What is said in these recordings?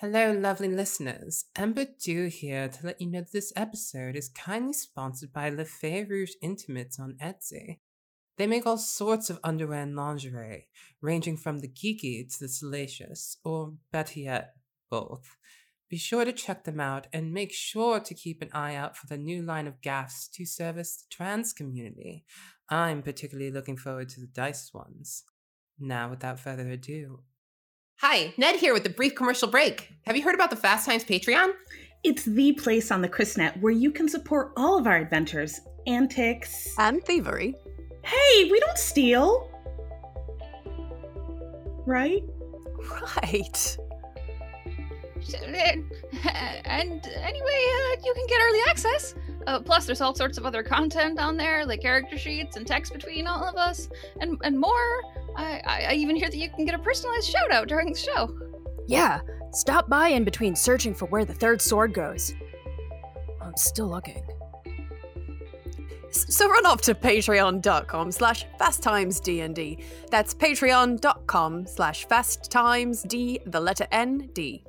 Hello, lovely listeners. Amber Dew here to let you know that this episode is kindly sponsored by Le Fay Rouge Intimates on Etsy. They make all sorts of underwear and lingerie, ranging from the geeky to the salacious, or better yet, both. Be sure to check them out and make sure to keep an eye out for the new line of gaffs to service the trans community. I'm particularly looking forward to the diced ones. Now, without further ado, Hi, Ned here with a brief commercial break. Have you heard about the Fast Times Patreon? It's the place on the Chrisnet where you can support all of our adventures, antics, and thievery. Hey, we don't steal! Right? Right. And anyway, uh, you can get early access. Uh, plus, there's all sorts of other content on there, like character sheets and text between all of us, and and more. I, I, I even hear that you can get a personalized shout out during the show. Yeah, stop by in between searching for where the third sword goes. I'm still looking. So run off to patreon.com slash fasttimesdnd. That's patreon.com slash fasttimesd, the letter N-D.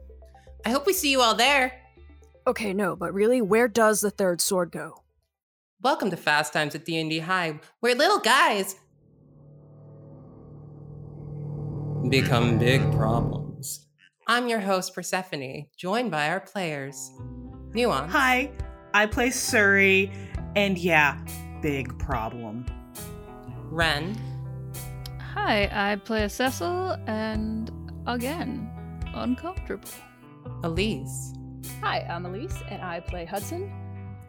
I hope we see you all there. Okay, no, but really, where does the third sword go? Welcome to Fast Times at D&D High, where little guys become big problems. I'm your host, Persephone, joined by our players. Nuance. Hi, I play Suri, and yeah, big problem. Ren. Hi, I play Cecil, and again, uncomfortable. Elise. Hi, I'm Elise, and I play Hudson.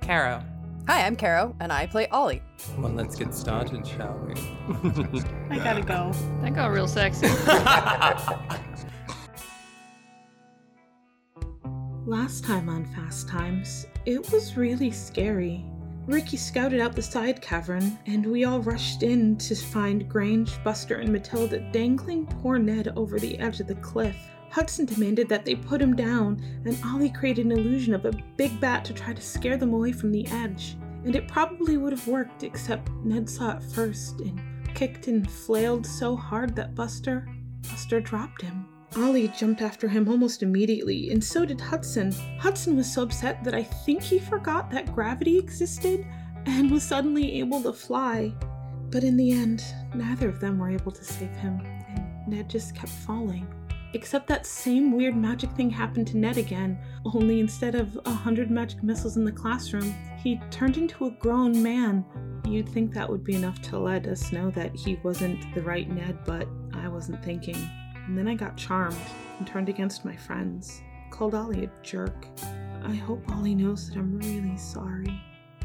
Caro. Hi, I'm Caro, and I play Ollie. Well, let's get started, shall we? I gotta go. That got real sexy. Last time on Fast Times, it was really scary. Ricky scouted out the side cavern, and we all rushed in to find Grange, Buster, and Matilda dangling poor Ned over the edge of the cliff. Hudson demanded that they put him down, and Ollie created an illusion of a big bat to try to scare them away from the edge. And it probably would have worked, except Ned saw it first and kicked and flailed so hard that Buster, Buster dropped him. Ollie jumped after him almost immediately, and so did Hudson. Hudson was so upset that I think he forgot that gravity existed and was suddenly able to fly. But in the end, neither of them were able to save him, and Ned just kept falling. Except that same weird magic thing happened to Ned again, only instead of a hundred magic missiles in the classroom, he turned into a grown man. You'd think that would be enough to let us know that he wasn't the right Ned, but I wasn't thinking. And then I got charmed and turned against my friends. Called Ollie a jerk. I hope Ollie knows that I'm really sorry.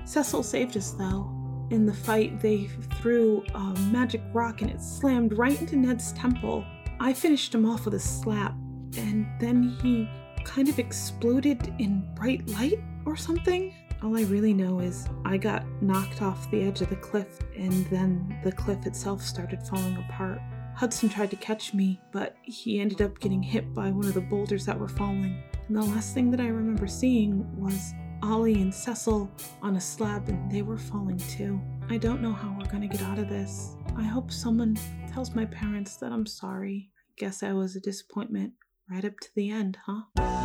Cecil saved us though. In the fight, they threw a magic rock and it slammed right into Ned's temple. I finished him off with a slap, and then he kind of exploded in bright light or something. All I really know is I got knocked off the edge of the cliff, and then the cliff itself started falling apart. Hudson tried to catch me, but he ended up getting hit by one of the boulders that were falling. And the last thing that I remember seeing was Ollie and Cecil on a slab, and they were falling too. I don't know how we're gonna get out of this. I hope someone tells my parents that I'm sorry. Guess I was a disappointment right up to the end, huh?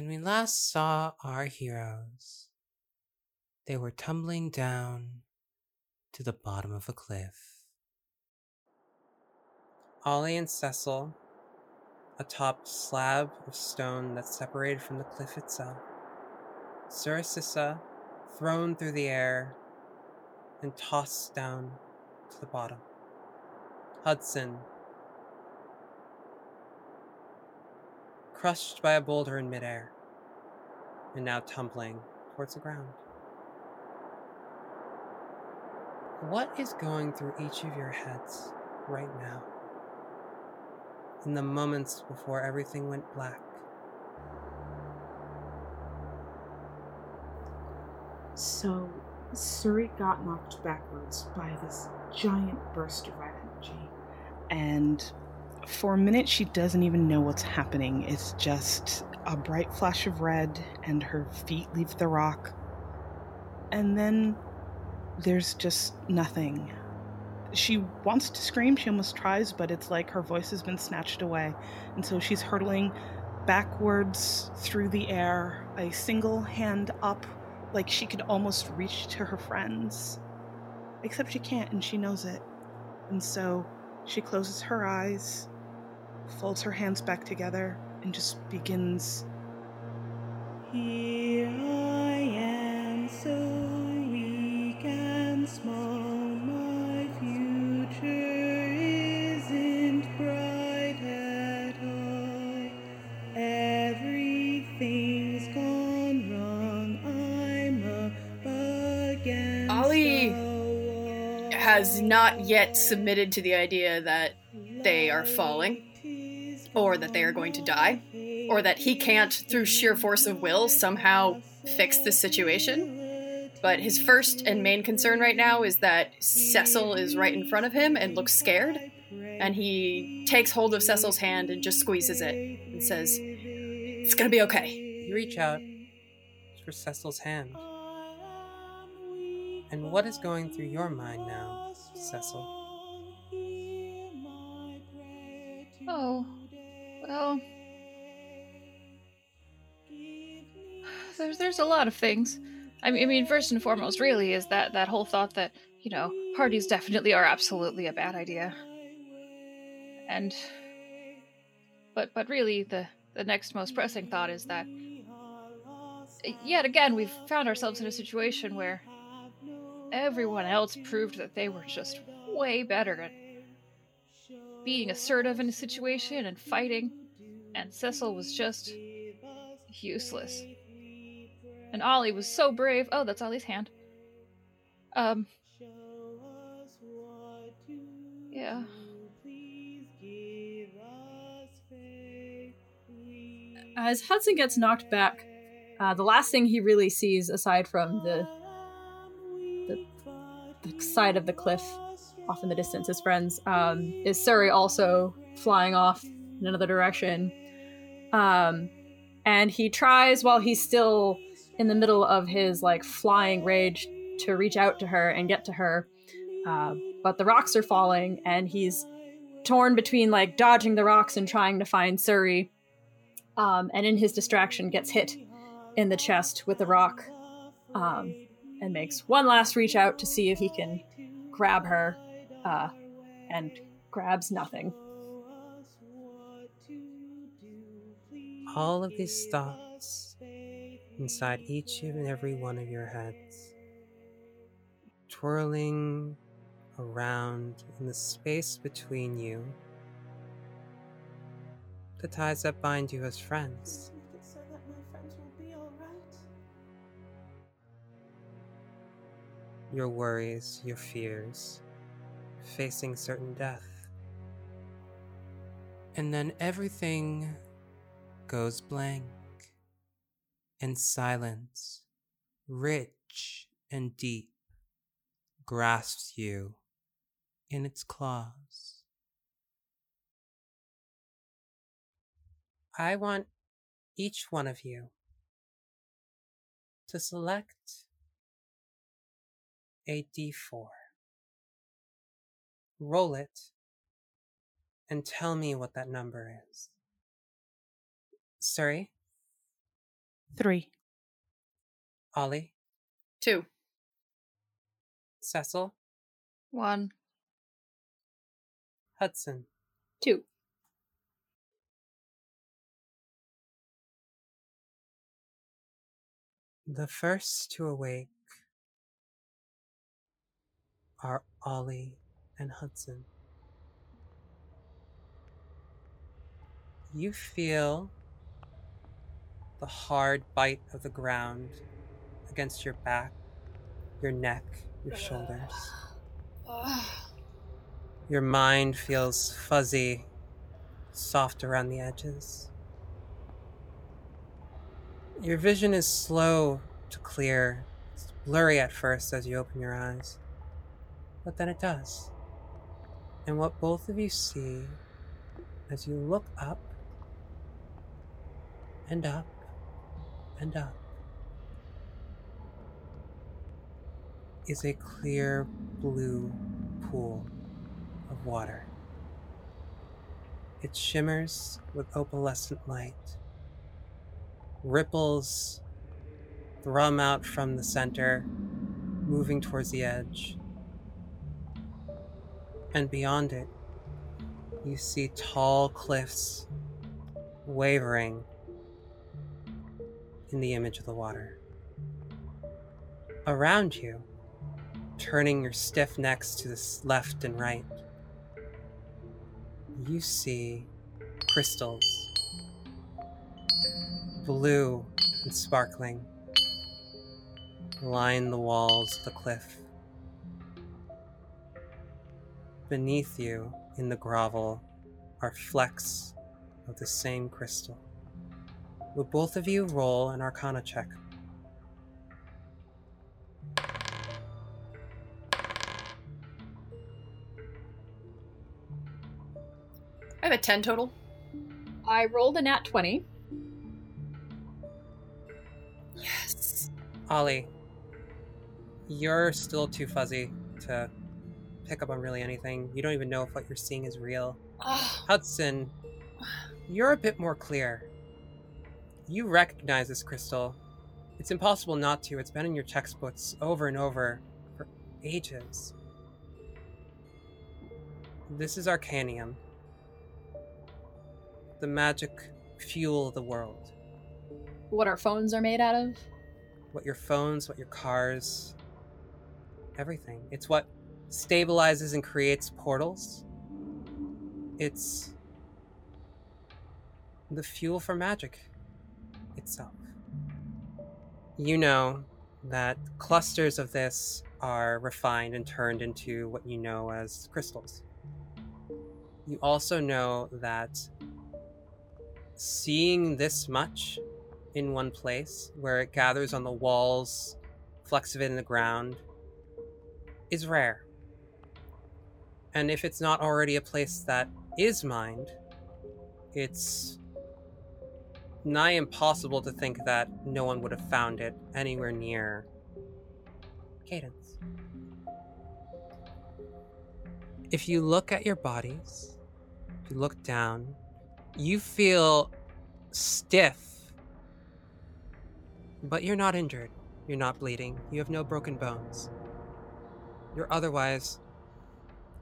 When we last saw our heroes, they were tumbling down to the bottom of a cliff. Ollie and Cecil atop slab of stone that separated from the cliff itself. Suricissa thrown through the air and tossed down to the bottom. Hudson crushed by a boulder in midair and now tumbling towards the ground. What is going through each of your heads right now? In the moments before everything went black. So, Suri got knocked backwards by this giant burst of energy. And for a minute, she doesn't even know what's happening. It's just a bright flash of red, and her feet leave the rock. And then there's just nothing. She wants to scream, she almost tries, but it's like her voice has been snatched away. And so she's hurtling backwards through the air, a single hand up, like she could almost reach to her friends. Except she can't, and she knows it. And so she closes her eyes, folds her hands back together, and just begins. Here I am, so weak and small. My future has not yet submitted to the idea that they are falling, or that they are going to die, or that he can't, through sheer force of will, somehow fix the situation. But his first and main concern right now is that Cecil is right in front of him and looks scared. And he takes hold of Cecil's hand and just squeezes it and says, It's gonna be okay. You reach out for Cecil's hand. And what is going through your mind now, Cecil? Oh, well. There's there's a lot of things. I mean, I mean, first and foremost, really, is that that whole thought that you know parties definitely are absolutely a bad idea. And, but but really, the the next most pressing thought is that yet again we've found ourselves in a situation where everyone else proved that they were just way better at being assertive in a situation and fighting, and Cecil was just useless. And Ollie was so brave. Oh, that's Ollie's hand. Um. Yeah. As Hudson gets knocked back, uh, the last thing he really sees, aside from the, the the side of the cliff off in the distance, his friends, um, is Suri also flying off in another direction. Um, and he tries while he's still in the middle of his like flying rage to reach out to her and get to her. Uh, but the rocks are falling, and he's torn between like dodging the rocks and trying to find Suri. Um, and in his distraction, gets hit in the chest with a rock, um, and makes one last reach out to see if he can grab her, uh, and grabs nothing. All of these thoughts inside each and every one of your heads, twirling around in the space between you, the ties that bind you as friends. Your worries, your fears, facing certain death. And then everything goes blank, and silence, rich and deep, grasps you in its claws. I want each one of you to select a d4. Roll it and tell me what that number is. Suri, Three. Ollie, Two. Cecil, One. Hudson. Two. The first to awake are Ollie and Hudson. You feel the hard bite of the ground against your back, your neck, your shoulders. Your mind feels fuzzy, soft around the edges. Your vision is slow to clear, it's blurry at first as you open your eyes, but then it does. And what both of you see as you look up and up and up is a clear blue pool of water. It shimmers with opalescent light. Ripples thrum out from the center, moving towards the edge. And beyond it, you see tall cliffs wavering in the image of the water. Around you, turning your stiff necks to the left and right, you see crystals, blue and sparkling, line the walls of the cliff. Beneath you, in the grovel, are flecks of the same crystal. Will both of you roll an arcana check? I have a 10 total. I rolled a nat 20. Yes. Ollie, you're still too fuzzy to pick up on really anything. You don't even know if what you're seeing is real. Oh, Hudson, you're a bit more clear. You recognize this crystal. It's impossible not to. It's been in your textbooks over and over for ages. This is Arcanium, the magic fuel of the world. What our phones are made out of. What your phones, what your cars, everything. It's what stabilizes and creates portals. It's the fuel for magic itself. You know that clusters of this are refined and turned into what you know as crystals. You also know that seeing this much in one place, where it gathers on the walls, flecks of it in the ground, is rare. And if it's not already a place that is mined, it's nigh impossible to think that no one would have found it anywhere near Cadence. If you look at your bodies, if you look down, you feel stiff, but you're not injured. You're not bleeding. You have no broken bones. You're otherwise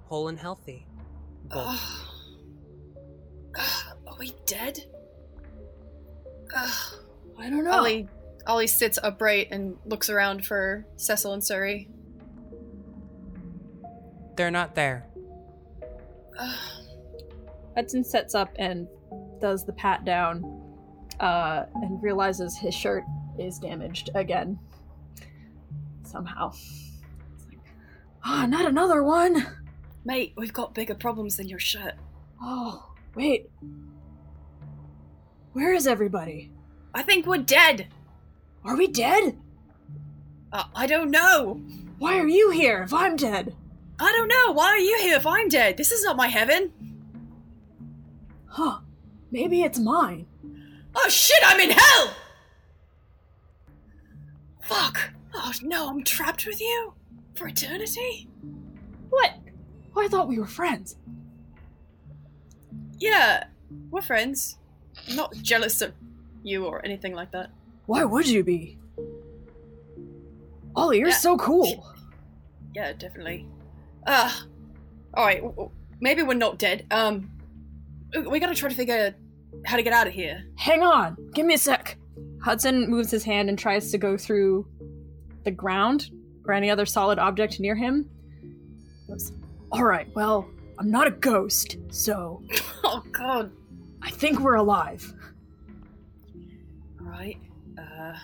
whole and healthy. Both. Ugh. Ugh, Are we dead? Ugh. I don't know. Ollie, Ollie sits upright and looks around for Cecil and Suri. They're not there. Ugh. Hudson sets up and does the pat down uh, and realizes his shirt is damaged again. Somehow. It's like, Ah, not another one! Mate, we've got bigger problems than your shirt. Oh, wait. Where is everybody? I think we're dead. Are we dead? Uh, I don't know. Why are you here if I'm dead? I don't know. Why are you here if I'm dead? This is not my heaven. Huh. Maybe it's mine. Oh shit, I'm in hell! Fuck. Oh no, I'm trapped with you? For eternity? What? Oh, I thought we were friends. Yeah, we're friends. I'm not jealous of you or anything like that. Why would you be? Ollie, you're Yeah. so cool. Yeah, definitely. Uh, alright, maybe we're not dead. Um, we gotta try to figure out how to get out of here. Hang on, give me a sec. Hudson moves his hand and tries to go through the ground or any other solid object near him. Goes, All right, well, I'm not a ghost, so Oh god. I think we're alive. Alright, uh,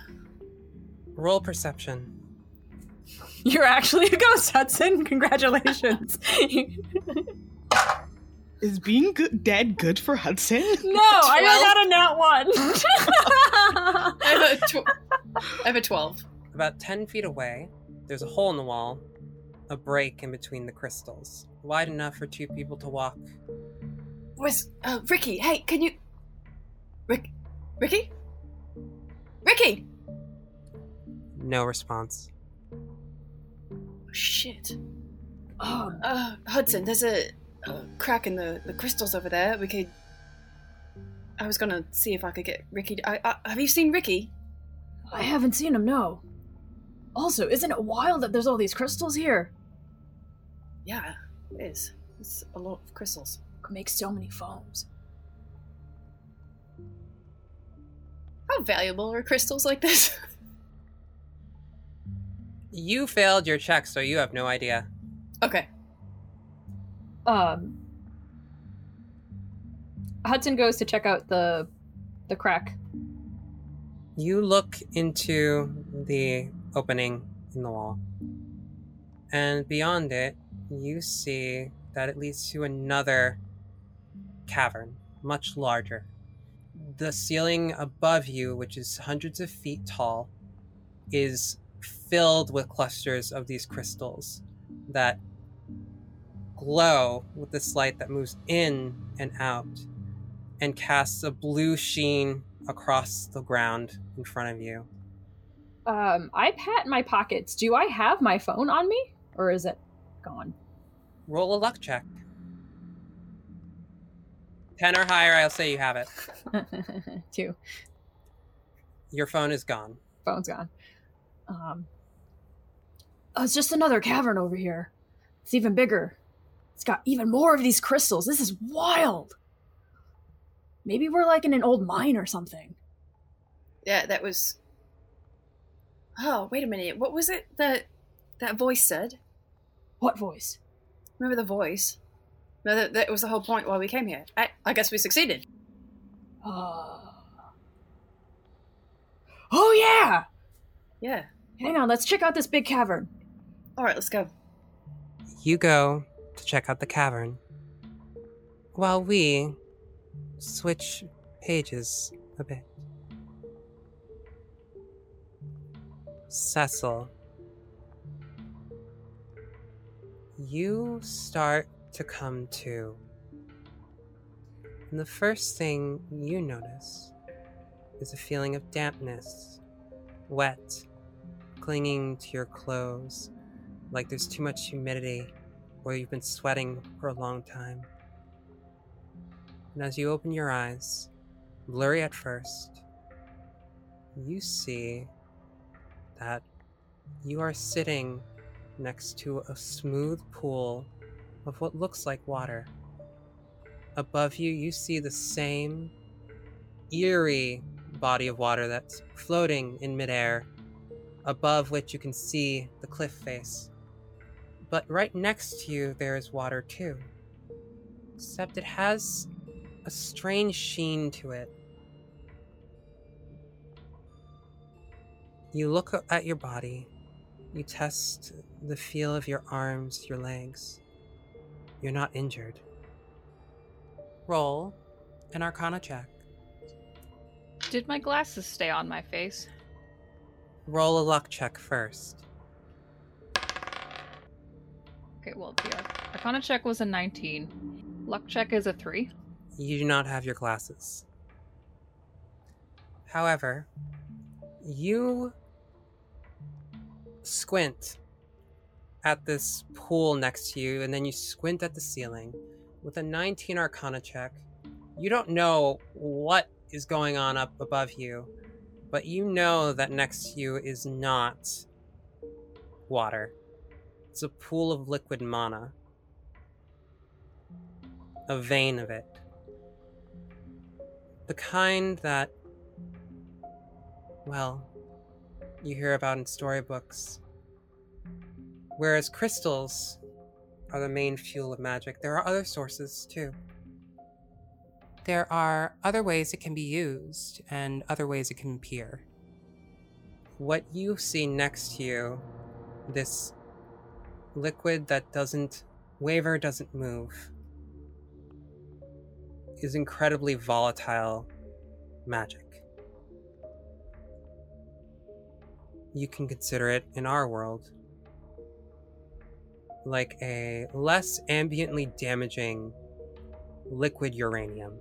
Roll perception. You're actually a ghost, Hudson. Congratulations. Is being good, dead good for Hudson? no, I got a nat one. I have a, tw- I have a 12. about 10 feet away, there's a hole in the wall, a break in between the crystals, wide enough for two people to walk. Where's uh, Ricky? Hey, can you? Rick, Ricky, Ricky. No response. Shit. Um, Uh, Hudson, there's a, a crack in the, the crystals over there. We could. I was gonna see if I could get Ricky. I, I, have you seen Ricky? I haven't seen him, no. Also, isn't it wild that there's all these crystals here? Yeah, it is. It's a lot of crystals. Could make so many foams. How valuable are crystals like this? You failed your check, so you have no idea. okay. Um, Hudson goes to check out the the crack. You look into the opening in the wall, and beyond it, you see that it leads to another cavern, much larger. The ceiling above you, which is hundreds of feet tall, is filled with clusters of these crystals that glow with this light that moves in and out and casts a blue sheen across the ground in front of you. Um, I pat my pockets. Do I have my phone on me, or is it gone? Roll a luck check. 10 or higher, I'll say you have it. Two. Your phone is gone. Phone's gone. Um, oh, it's just another cavern over here. It's even bigger. It's got even more of these crystals. This is wild. Maybe we're like in an old mine or something. Yeah, that was. Oh, wait a minute. What was it that that voice said? What voice? Remember the voice? No, that, that was the whole point why we came here. I, I guess we succeeded. Uh... Oh yeah! Yeah. Hang on, let's check out this big cavern. All right, let's go. You go to check out the cavern while we switch pages a bit. Cecil, you start to come to. And the first thing you notice is a feeling of dampness, wet, clinging to your clothes, like there's too much humidity or you've been sweating for a long time. And as you open your eyes, blurry at first, you see that you are sitting next to a smooth pool of what looks like water. Above you, you see the same eerie body of water that's floating in midair, above which you can see the cliff face. But right next to you, there is water too. Except it has a strange sheen to it. You look at your body. You test the feel of your arms, your legs. You're not injured. Roll an arcana check. Did my glasses stay on my face? Roll a luck check first. Okay, well, the Arcana check was a 19. Luck check is a 3. You do not have your glasses. However, you squint at this pool next to you, and then you squint at the ceiling. With a 19 Arcana check, you don't know what is going on up above you, but you know that next to you is not water. It's a pool of liquid mana. A vein of it. The kind that, well, you hear about in storybooks. Whereas crystals are the main fuel of magic, there are other sources too. There are other ways it can be used and other ways it can appear. What you see next to you, this liquid that doesn't waver, doesn't move, is incredibly volatile magic. You can consider it in our world like a less ambiently damaging liquid uranium.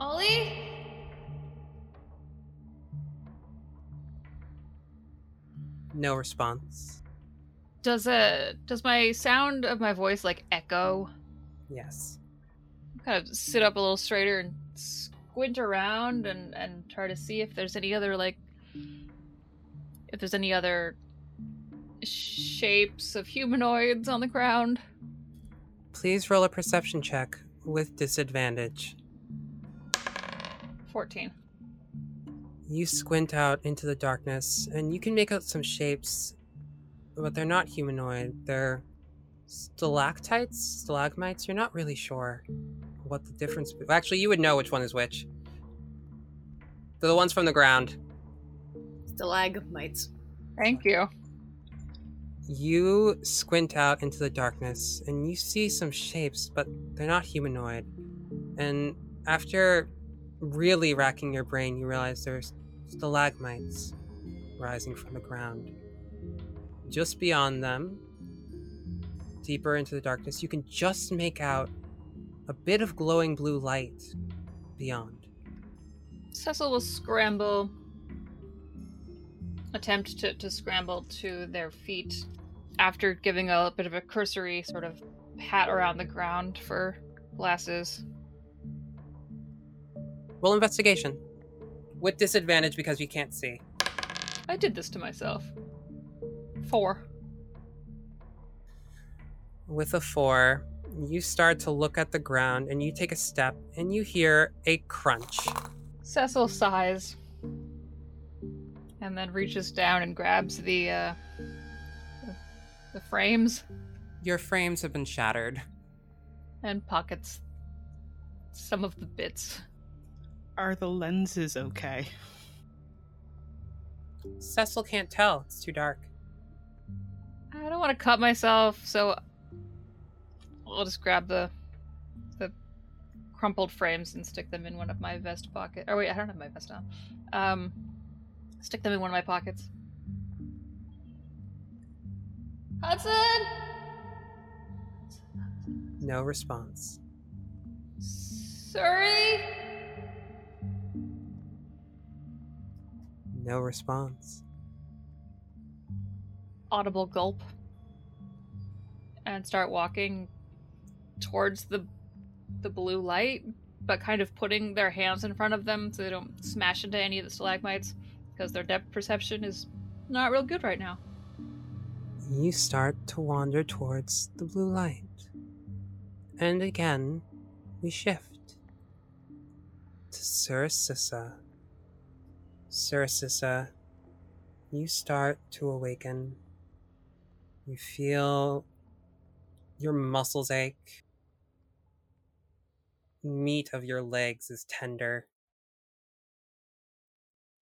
Ollie? No response. Does uh does my sound of my voice like echo? Yes. Kind of sit up a little straighter and squint around and mm. and try to see if there's any other like if there's any other shapes of humanoids on the ground. Please roll a perception check with disadvantage. 14. You squint out into the darkness and you can make out some shapes, but they're not humanoid. They're stalactites, stalagmites. You're not really sure what the difference. Be- Actually, you would know which one is which. They're the ones from the ground. Stalagmites. Thank you. You squint out into the darkness and you see some shapes, but they're not humanoid. And after really racking your brain, you realize there's stalagmites rising from the ground. Just beyond them, deeper into the darkness, you can just make out a bit of glowing blue light beyond. Cecil will scramble, attempt to, to scramble to their feet after giving a bit of a cursory sort of pat around the ground for glasses. Roll investigation. With disadvantage because you can't see. I did this to myself. Four. With a four, you start to look at the ground and you take a step and you hear a crunch. Cecil sighs and then reaches down and grabs the uh, the- the frames Your frames have been shattered. and pockets some of the bits. Are the lenses okay? Cecil can't tell, it's too dark. I don't want to cut myself, so I'll just grab the the crumpled frames and stick them in one of my vest pocket. Or wait, I don't have my vest on. Um, stick them in one of my pockets. Hudson, No response. Suri. No response. Audible gulp, and start walking towards the the blue light, but kind of putting their hands in front of them so they don't smash into any of the stalagmites because their depth perception is not real good right now. You start to wander towards the blue light. And again, we shift to Suricissa. Suricissa, you start to awaken. You feel your muscles ache. Meat of your legs is tender.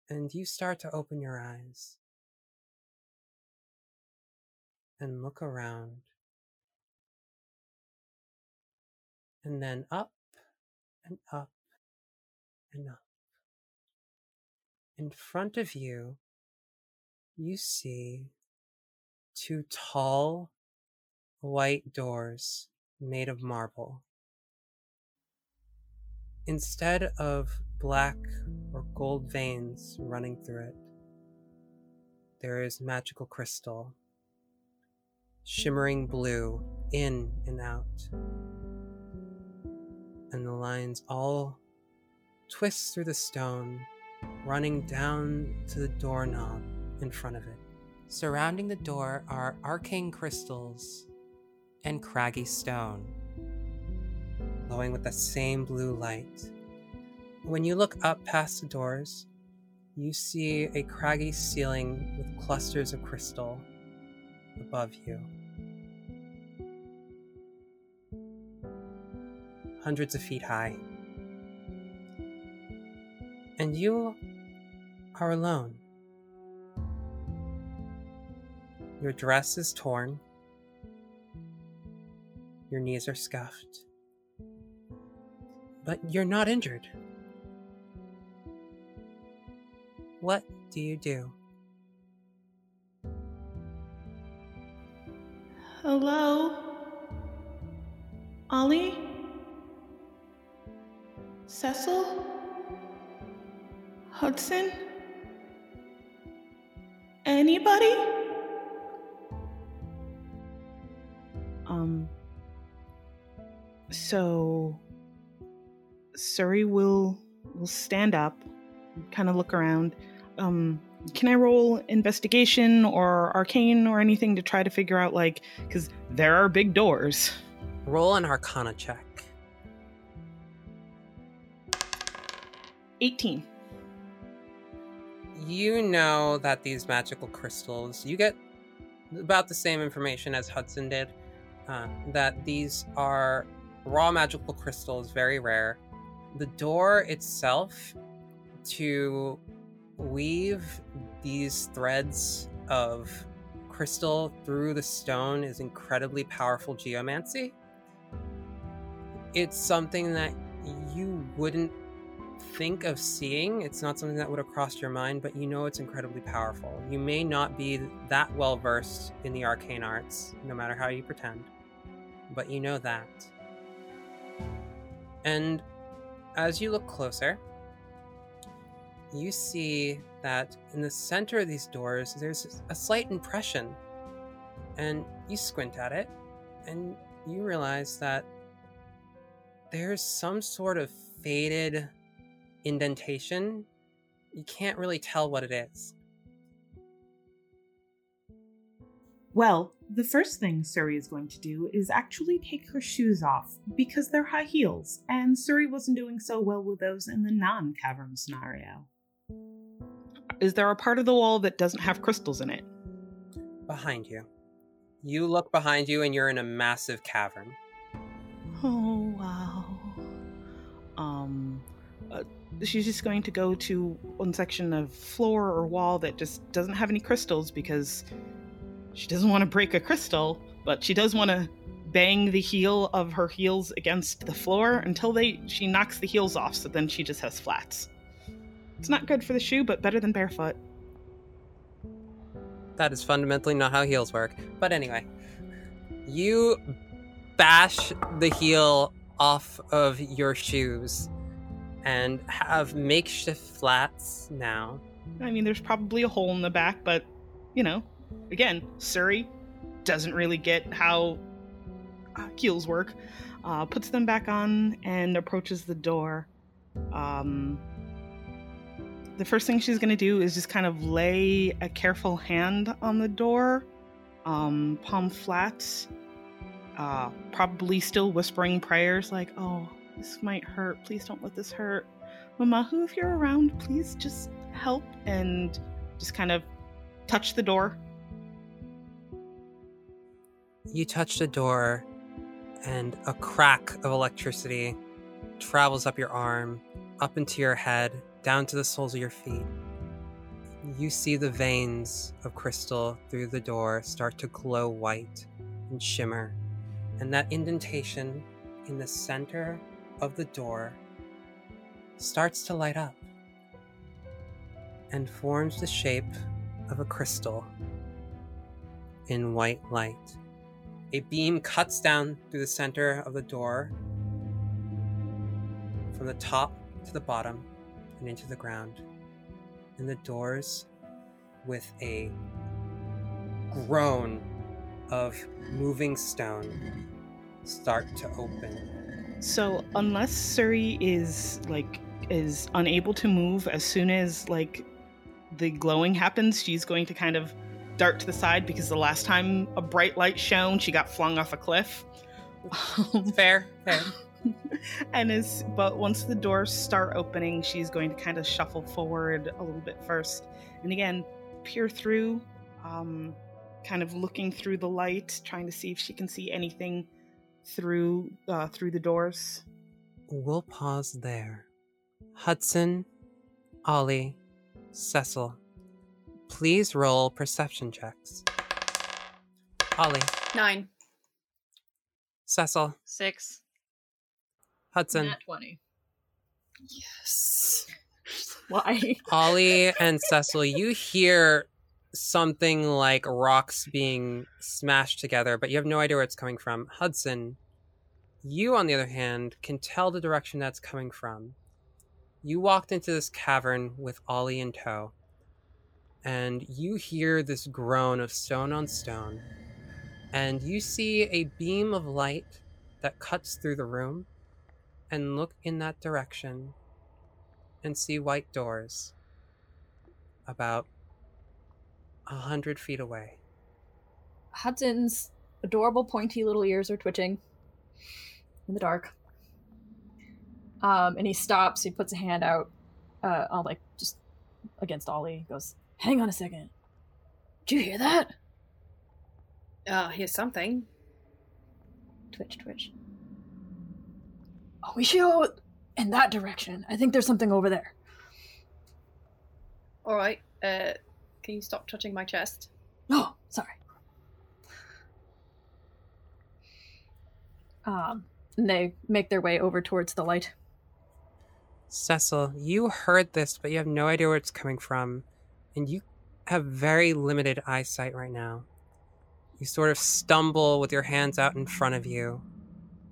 And you start to open your eyes and look around. And then up and up and up. In front of you, you see two tall white doors made of marble. Instead of black or gold veins running through it, there is magical crystal shimmering blue in and out. And the lines all twist through the stone, running down to the doorknob in front of it. Surrounding the door are arcane crystals and craggy stone, glowing with the same blue light. When you look up past the doors, you see a craggy ceiling with clusters of crystal above you. Hundreds of feet high. And you are alone. Your dress is torn. Your knees are scuffed. But you're not injured. what do you do? Hello? Ollie? Cecil? Hudson? Anybody? Um. So, Suri will will stand up, kind of look around. Um, can I roll investigation or arcane or anything to try to figure out like because there are big doors. Roll an Arcana check. 18. You know that these magical crystals, you get about the same information as Hudson did. Uh, that these are raw magical crystals, very rare. The door itself, to weave these threads of crystal through the stone, is incredibly powerful geomancy. It's something that you wouldn't think of seeing. It's not something that would have crossed your mind, but you know it's incredibly powerful. You may not be that well versed in the arcane arts, no matter how you pretend, but you know that. And as you look closer, you see that in the center of these doors, there's a slight impression. And you squint at it, and you realize that there's some sort of faded indentation. You can't really tell what it is. Well, the first thing Suri is going to do is actually take her shoes off because they're high heels, and Suri wasn't doing so well with those in the non cavern scenario. Is there a part of the wall that doesn't have crystals in it? Behind you. You look behind you, and you're in a massive cavern. Oh, wow. Um, uh, she's just going to go to one section of floor or wall that just doesn't have any crystals because she doesn't want to break a crystal, but she does want to bang the heel of her heels against the floor until they she knocks the heels off so then she just has flats. It's not good for the shoe, but better than barefoot. That is fundamentally not how heels work. But anyway, you bash the heel off of your shoes and have makeshift flats now. I mean, there's probably a hole in the back, but you know, again, Suri doesn't really get how uh, heels work. Uh, puts them back on and approaches the door. Um, the first thing she's going to do is just kind of lay a careful hand on the door, um, palm flat, uh, probably still whispering prayers like, oh, this might hurt. Please don't let this hurt. Mamahu, if you're around, please just help and just kind of touch the door. You touch the door, and a crack of electricity travels up your arm, up into your head, down to the soles of your feet. You see the veins of crystal through the door start to glow white and shimmer, and that indentation in the center of the door starts to light up and forms the shape of a crystal in white light. A beam cuts down through the center of the door from the top to the bottom and into the ground. And the doors, with a groan of moving stone, start to open. So unless Suri is like is unable to move as soon as like the glowing happens, she's going to kind of dart to the side because the last time a bright light shone, she got flung off a cliff. Fair, fair. and as but once the doors start opening, she's going to kind of shuffle forward a little bit first, and again peer through, um, kind of looking through the light, trying to see if she can see anything through uh, through the doors. We'll pause there. Hudson, Ollie, Cecil, please roll perception checks. Ollie, Nine. Cecil, Six. Hudson, Nat 20. Yes. Why? Ollie and Cecil, you hear something like rocks being smashed together, but you have no idea where it's coming from. Hudson, you, on the other hand, can tell the direction that's coming from. You walked into this cavern with Ollie in tow, and you hear this groan of stone on stone, and you see a beam of light that cuts through the room, and look in that direction and see white doors about a hundred feet away. Hudson's adorable pointy little ears are twitching in the dark. Um, and he stops. He puts a hand out, uh, on like just against Ollie. He goes, "Hang on a second. Did you hear that?" Uh, here's something. Twitch, twitch. Oh, we should go in that direction. I think there's something over there. All right. Uh, can you stop touching my chest? Oh, sorry. Um, and they make their way over towards the light. Cecil, you heard this, but you have no idea where it's coming from, and you have very limited eyesight right now. You sort of stumble with your hands out in front of you,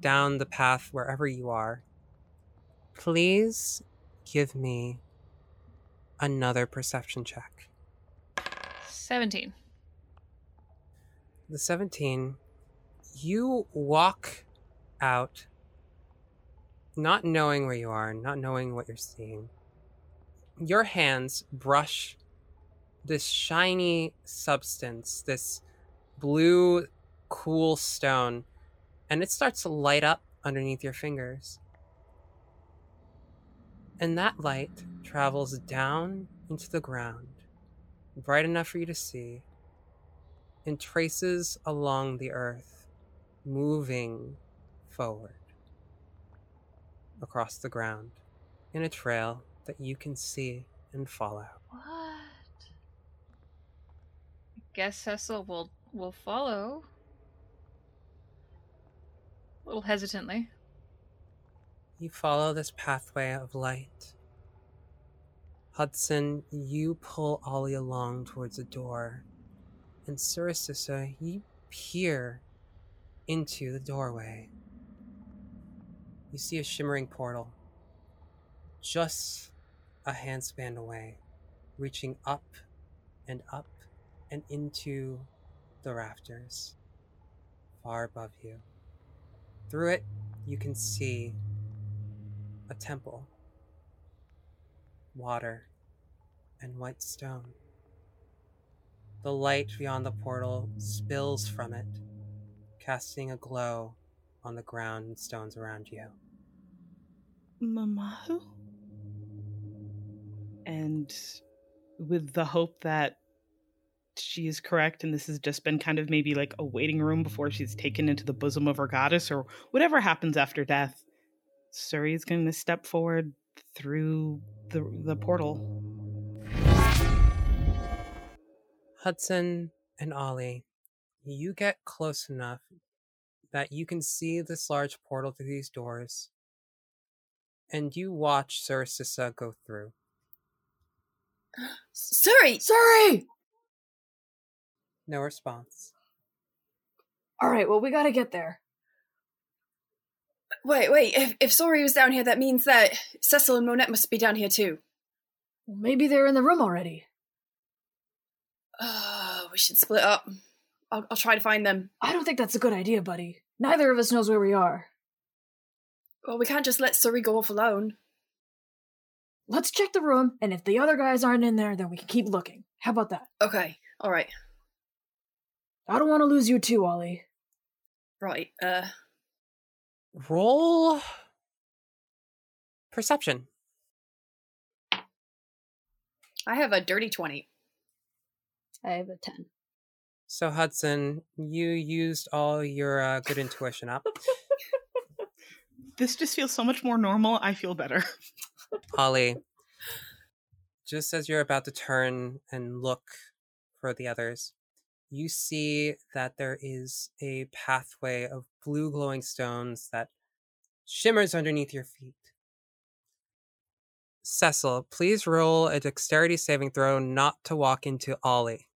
down the path wherever you are. Please give me another perception check. 17. The 17, you walk out, not knowing where you are, not knowing what you're seeing. Your hands brush this shiny substance, this blue, cool stone, and it starts to light up underneath your fingers. And that light travels down into the ground, bright enough for you to see, and traces along the earth, moving forward across the ground in a trail that you can see and follow. What? Guess Cecil will will follow. A little hesitantly. You follow this pathway of light. Hudson, you pull Ollie along towards a door, and Suricissa, you peer into the doorway. You see a shimmering portal, just a handspan away, reaching up and up and into the rafters, far above you. Through it, you can see a temple, water, and white stone. The light beyond the portal spills from it, casting a glow on the ground and stones around you. Mamahu? And with the hope that she is correct and this has just been kind of maybe like a waiting room before she's taken into the bosom of her goddess or whatever happens after death, Suri is going to step forward through the, the portal. Hudson and Ollie, you get close enough that you can see this large portal through these doors, and you watch Sir Sissa go through. Suri! Sorry. No response. All right. Well, we gotta get there. Wait, wait. If, if Suri was down here, that means that Cecil and Monette must be down here too. Well, maybe they're in the room already. Uh, we should split up. I'll, I'll try to find them. I don't think that's a good idea, buddy. Neither of us knows where we are. Well, we can't just let Suri go off alone. Let's check the room, and if the other guys aren't in there, then we can keep looking. How about that? Okay, alright. I don't want to lose you too, Ollie. Right, uh, Roll perception. I have a dirty 20. I have a 10. So Hudson, you used all your uh, good intuition up. This just feels so much more normal. I feel better. Ollie, just as you're about to turn and look for the others, you see that there is a pathway of blue glowing stones that shimmers underneath your feet. Cecil, please roll a dexterity saving throw not to walk into Ollie.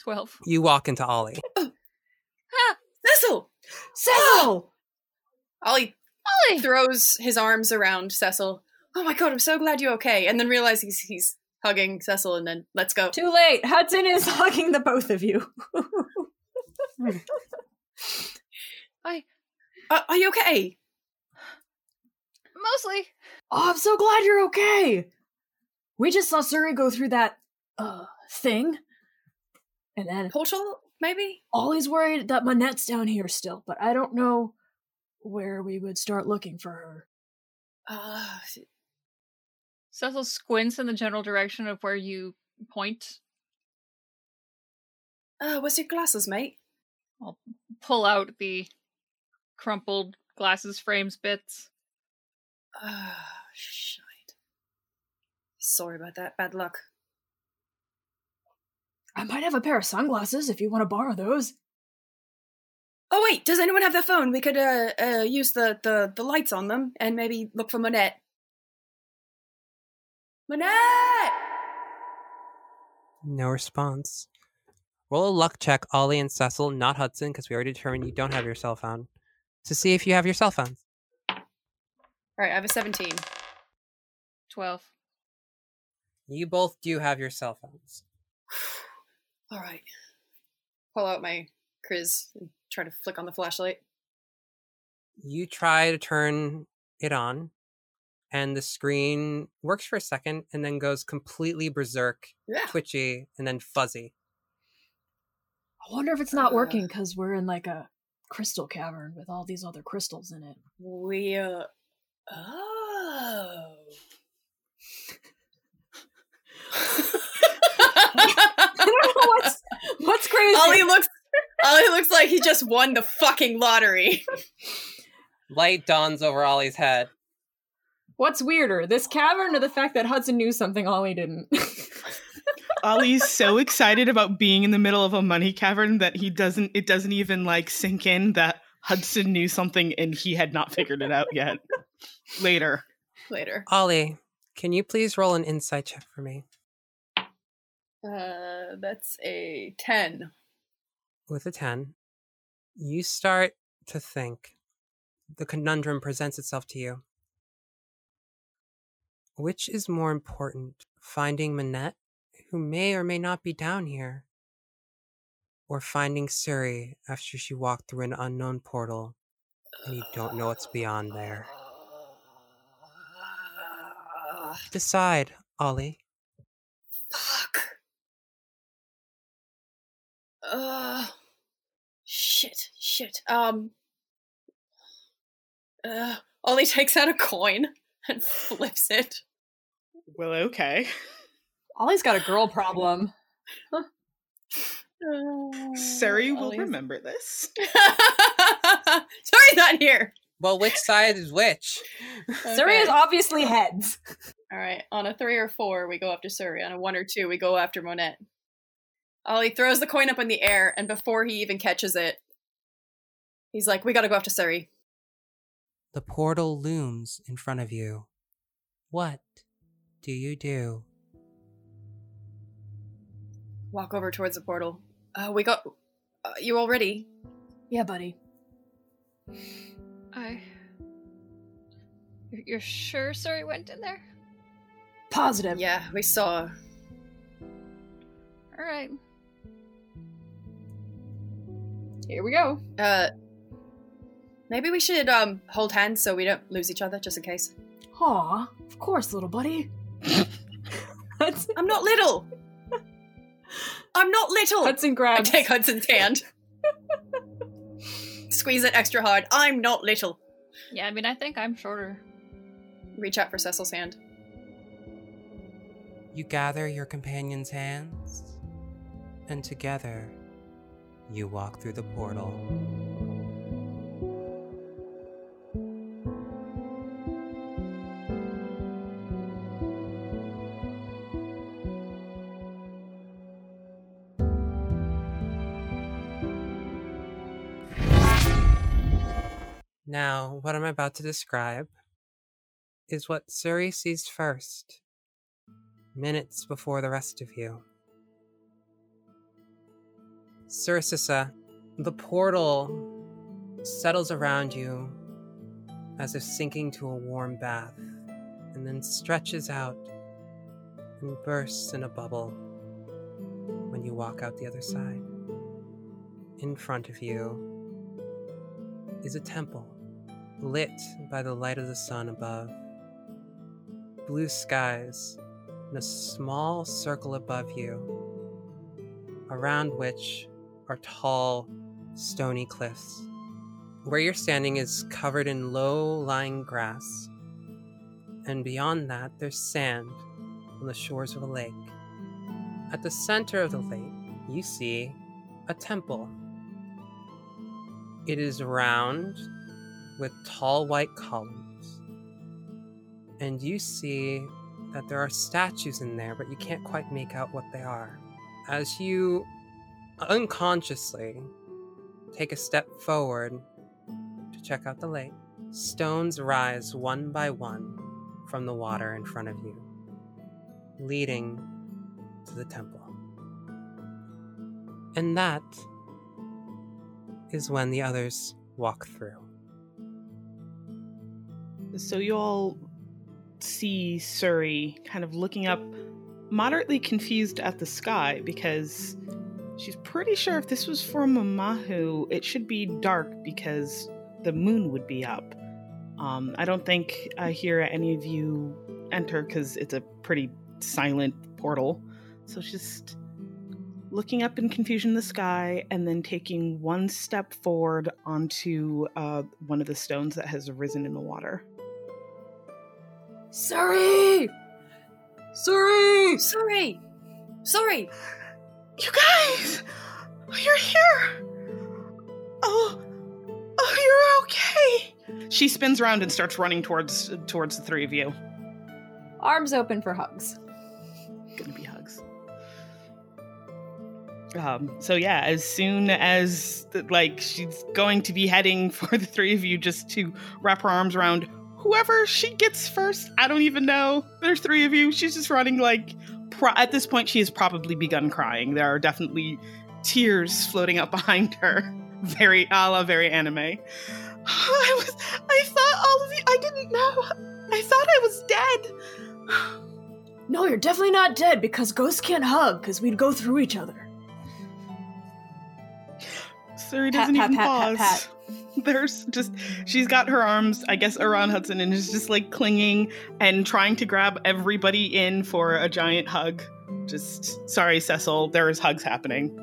12. You walk into Ollie. Ah, Cecil! Cecil! Ollie Ollie! throws his arms around Cecil. Oh my god, I'm so glad you're okay. And then realizes he's, he's hugging Cecil and then let's go. Too late. Hudson is hugging the both of you. Uh, are you okay? Mostly. oh, I'm so glad you're okay. We just saw Suri go through that uh thing. And then Portal, maybe? Ollie's worried that Monette's down here still, but I don't know where we would start looking for her. Uh, Cecil squints in the general direction of where you point. uh, what's your glasses, mate? I'll pull out the crumpled glasses frames bits. Ah, shite. Sorry about that. Bad luck. I might have a pair of sunglasses if you want to borrow those. Oh wait, does anyone have their phone? We could uh, uh use the, the the lights on them and maybe look for Monette. Monette! No response. Roll a luck check, Ollie and Cecil, not Hudson, because we already determined you don't have your cell phone, to see if you have your cell phones. All right, I have a seventeen. 12. You both do have your cell phones. All right. Pull out my Kriz and try to flick on the flashlight. You try to turn it on, and the screen works for a second and then goes completely berserk, Yeah. twitchy, and then fuzzy. I wonder if it's not Uh. working because we're in like a crystal cavern with all these other crystals in it. We uh Oh. I don't know what's what's crazy. Ollie looks Ollie looks like he just won the fucking lottery. Light dawns over Ollie's head. What's weirder, this cavern or the fact that Hudson knew something Ollie didn't? Ollie's so excited about being in the middle of a money cavern that he doesn't it doesn't even like sink in that Hudson knew something and he had not figured it out yet. Later. Later. Ollie, can you please roll an insight check for me? Uh that's a 10. With a 10, you start to think. The conundrum presents itself to you. Which is more important, finding Monette, who may or may not be down here, or finding Suri after she walked through an unknown portal and you don't know what's beyond there? Decide, Ollie. Fuck. Uh shit, shit. Um uh Ollie takes out a coin and flips it. Well, okay. Ollie's got a girl problem. Sari will Ollie's- remember this. Sorry, not here. Well, which side is which? Suri is obviously heads. All right, on a three or four, we go after Suri. On a one or two, we go after Monette. Ollie throws the coin up in the air, and before he even catches it, he's like, "We gotta go after Suri." The portal looms in front of you. What do you do? Walk over towards the portal. Uh, we got. Uh, you all ready? Yeah, buddy. I. You're, you're sure Suri went in there? Positive. Yeah, we saw. Alright. Here we go. Uh, maybe we should um hold hands so we don't lose each other, just in case. Aw, of course, little buddy. Hudson, I'm not little. I'm not little. Hudson grabs. I take Hudson's hand. Squeeze it extra hard. I'm not little. Yeah, I mean, I think I'm shorter. Reach out for Cecil's hand. You gather your companion's hands, and together you walk through the portal. What I'm about to describe is what Suri sees first, minutes before the rest of you. Sursissa, the portal settles around you as if sinking to a warm bath, and then stretches out and bursts in a bubble when you walk out the other side. In front of you is a temple lit by the light of the sun above. Blue skies and a small circle above you, around which are tall, stony cliffs. Where you're standing is covered in low lying grass, and beyond that, there's sand on the shores of a lake. At the center of the lake, you see a temple. It is round with tall white columns, and you see that there are statues in there, but you can't quite make out what they are. As you unconsciously take a step forward to check out the lake, stones rise one by one from the water in front of you, leading to the temple. And that is when the others walk through. So you all see Suri kind of looking up, moderately confused at the sky because she's pretty sure if this was for Mamahu, it should be dark because the moon would be up. Um, I don't think I hear any of you enter because it's a pretty silent portal. So just looking up in confusion the sky and then taking one step forward onto uh, one of the stones that has arisen in the water. Sorry! Sorry! Sorry. Sorry. You guys! You're here! Oh, oh, you're okay! She spins around and starts running towards towards the three of you. Arms open for hugs. Gonna be hugs. Um, so yeah, as soon as like she's going to be heading for the three of you just to wrap her arms around whoever she gets first. I don't even know. There's three of you. She's just running like pro- at this point she has probably begun crying. There are definitely tears floating up behind her. Very a la very anime. I was. I thought all of you. I didn't know. I thought I was dead. No, you're definitely not dead because ghosts can't hug because we'd go through each other. Pat, doesn't pat, even pat, pat, pause. pat. There's just she's got her arms, I guess, around Hudson and is just like clinging and trying to grab everybody in for a giant hug. Just sorry, Cecil, there is hugs happening.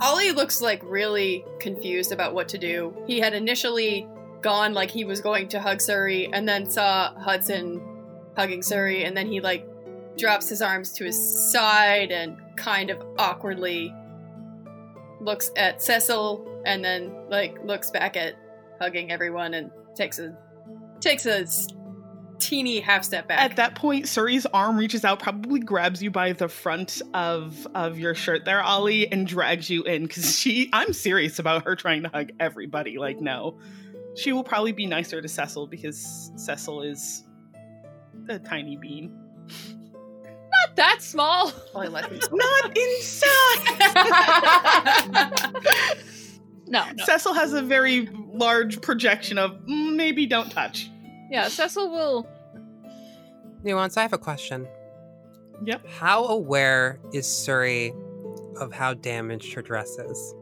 Ollie looks like really confused about what to do. He had initially gone like he was going to hug Suri and then saw Hudson hugging Suri and then he like drops his arms to his side and kind of awkwardly looks at Cecil and then like looks back at hugging everyone and takes a takes a teeny half step back. At that point, Suri's arm reaches out, probably grabs you by the front of of your shirt there, Ollie, and drags you in because she I'm serious about her trying to hug everybody. Like, no. She will probably be nicer to Cecil because Cecil is a tiny bean. Not that small. Ollie let Not inside. No, no. Cecil has a very large projection of "Mm, maybe don't touch. Yeah, Cecil will. Nuance, I have a question. Yep. How aware is Suri of how damaged her dress is?